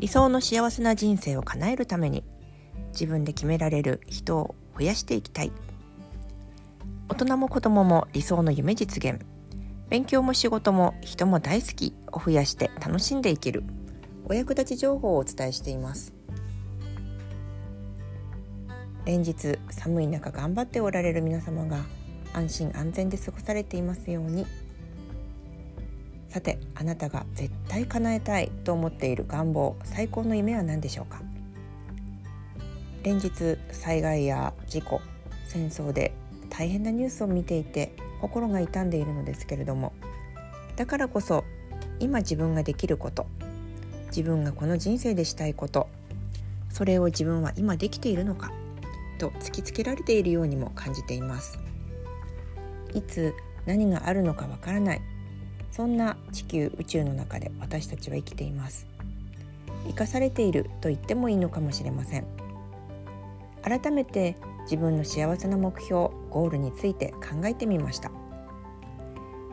理想の幸せな人生を叶えるために自分で決められる人を増やしていきたい。大人も子供も理想の夢実現。勉強も仕事も人も大好き。を増やして楽しんでいける。お役立ち情報をお伝えしています。連日寒い中頑張っておられる皆様が安心安全で過ごされていますように。さてあなたが絶対叶えたいと思っている願望最高の夢は何でしょうか？連日災害や事故戦争で大変なニュースを見ていて心が痛んでいるのですけれどもだからこそ今自分ができること自分がこの人生でしたいことそれを自分は今できているのかと突きつけられているようにも感じています。いつ何があるのかわからないそんな地球宇宙の中で私たちは生きています。生かされていると言ってもいいのかもしれません。改めて自分の幸せな目標ゴールについて考えてみました。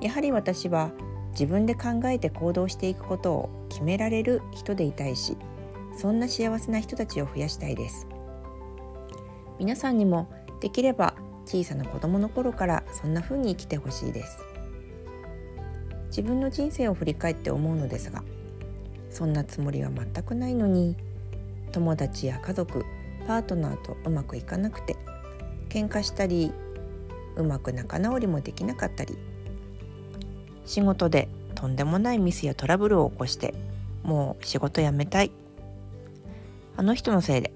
やはり私は自分で考えて行動していくことを決められる人でいたいしそんな幸せな人たちを増やしたいです。皆さんにもできれば小さな子供の頃からそんな風に生きてほしいです。自分の人生を振り返って思うのですがそんなつもりは全くないのに友達や家族パートナーとうまくいかなくて喧嘩したりうまく仲直りもできなかったり仕事でとんでもないミスやトラブルを起こしてもう仕事辞めたい。あの人のせいで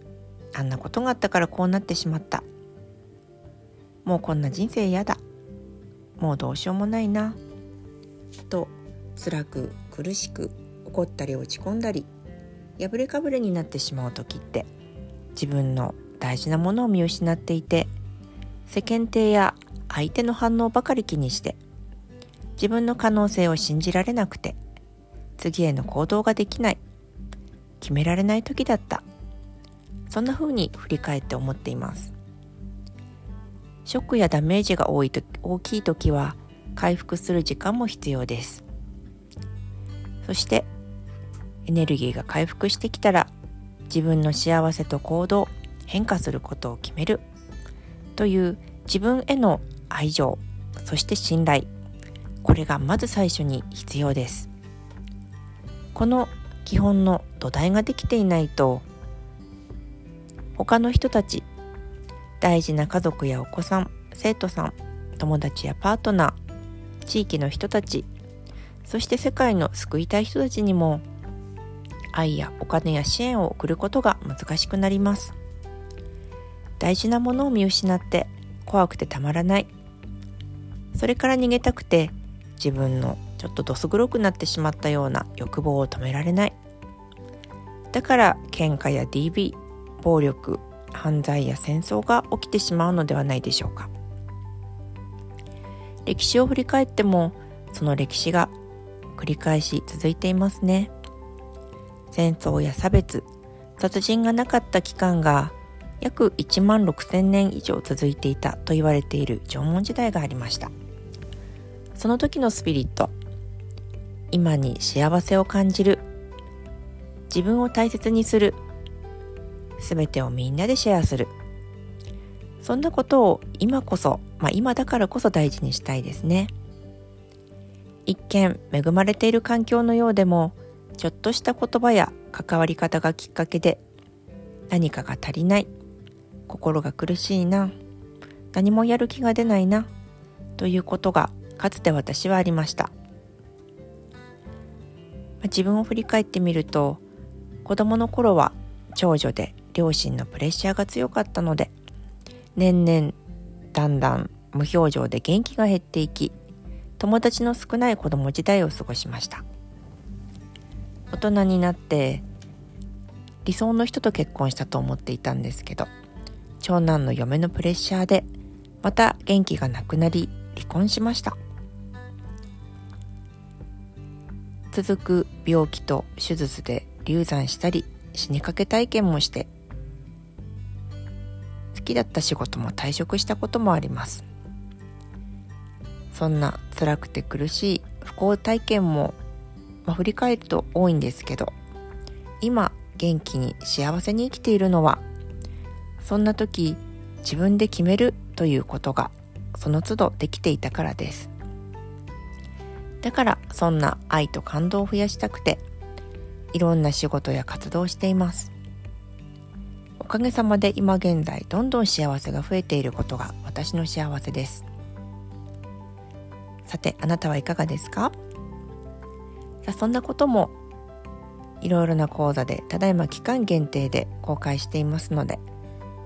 あんなことがあったからこうなってしまった。もうこんな人生嫌だ。もうどうしようもないな。と辛く苦しく怒ったり落ち込んだり破れかぶれになってしまう時って自分の大事なものを見失っていて世間体や相手の反応ばかり気にして自分の可能性を信じられなくて次への行動ができない決められない時だった。そんな風に振り返って思っています。ショックやダメージが多いと大きい時は回復する時間も必要です。そしてエネルギーが回復してきたら自分の幸せと行動変化することを決める。という自分への愛情そして信頼。これがまず最初に必要です。この基本の土台ができていないと他の人たち大事な家族やお子さん生徒さん友達やパートナー地域の人たち。そして世界の救いたい人たちにも愛やお金や支援を送ることが難しくなります。大事なものを見失って怖くてたまらない。それから逃げたくて自分のちょっとどす黒くなってしまったような欲望を止められない。だから喧嘩や DV 暴力犯罪や戦争が起きてしまうのではないでしょうか。歴史を振り返ってもその歴史が繰り返し続いていますね。戦争や差別殺人がなかった期間が約1万6000年以上続いていたと言われている縄文時代がありました。その時のスピリット今に幸せを感じる自分を大切にする全てをみんなでシェアするそんなことを今こそ、まあ、今だからこそ大事にしたいですね。一見恵まれている環境のようでもちょっとした言葉や関わり方がきっかけで何かが足りない。心が苦しいな。何もやる気が出ないな。ということがかつて私はありました。自分を振り返ってみると子供の頃は長女で両親のプレッシャーが強かったので年々だんだん無表情で元気が減っていき友達の少ない子供時代を過ごしました。大人になって理想の人と結婚したと思っていたんですけど長男の嫁のプレッシャーでまた元気がなくなり離婚しました。続く病気と手術で流産したり死にかけ体験もして好きだった仕事も退職したこともあります。そんな辛くて苦しい不幸体験もまあ、振り返ると多いんですけど今元気に幸せに生きているのはそんな時自分で決めるということがその都度できていたからです。だからそんな愛と感動を増やしたくていろんな仕事や活動をしています。おかげさまで今現在どんどん幸せが増えていることが私の幸せです。さてあなたはいかがですか？さそんなこともいろいろな講座でただいま期間限定で公開していますので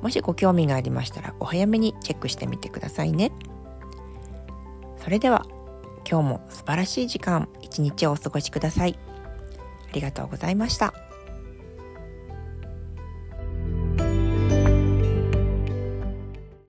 もしご興味がありましたらお早めにチェックしてみてくださいね。それでは今日も素晴らしい時間一日をお過ごしください。ありがとうございました。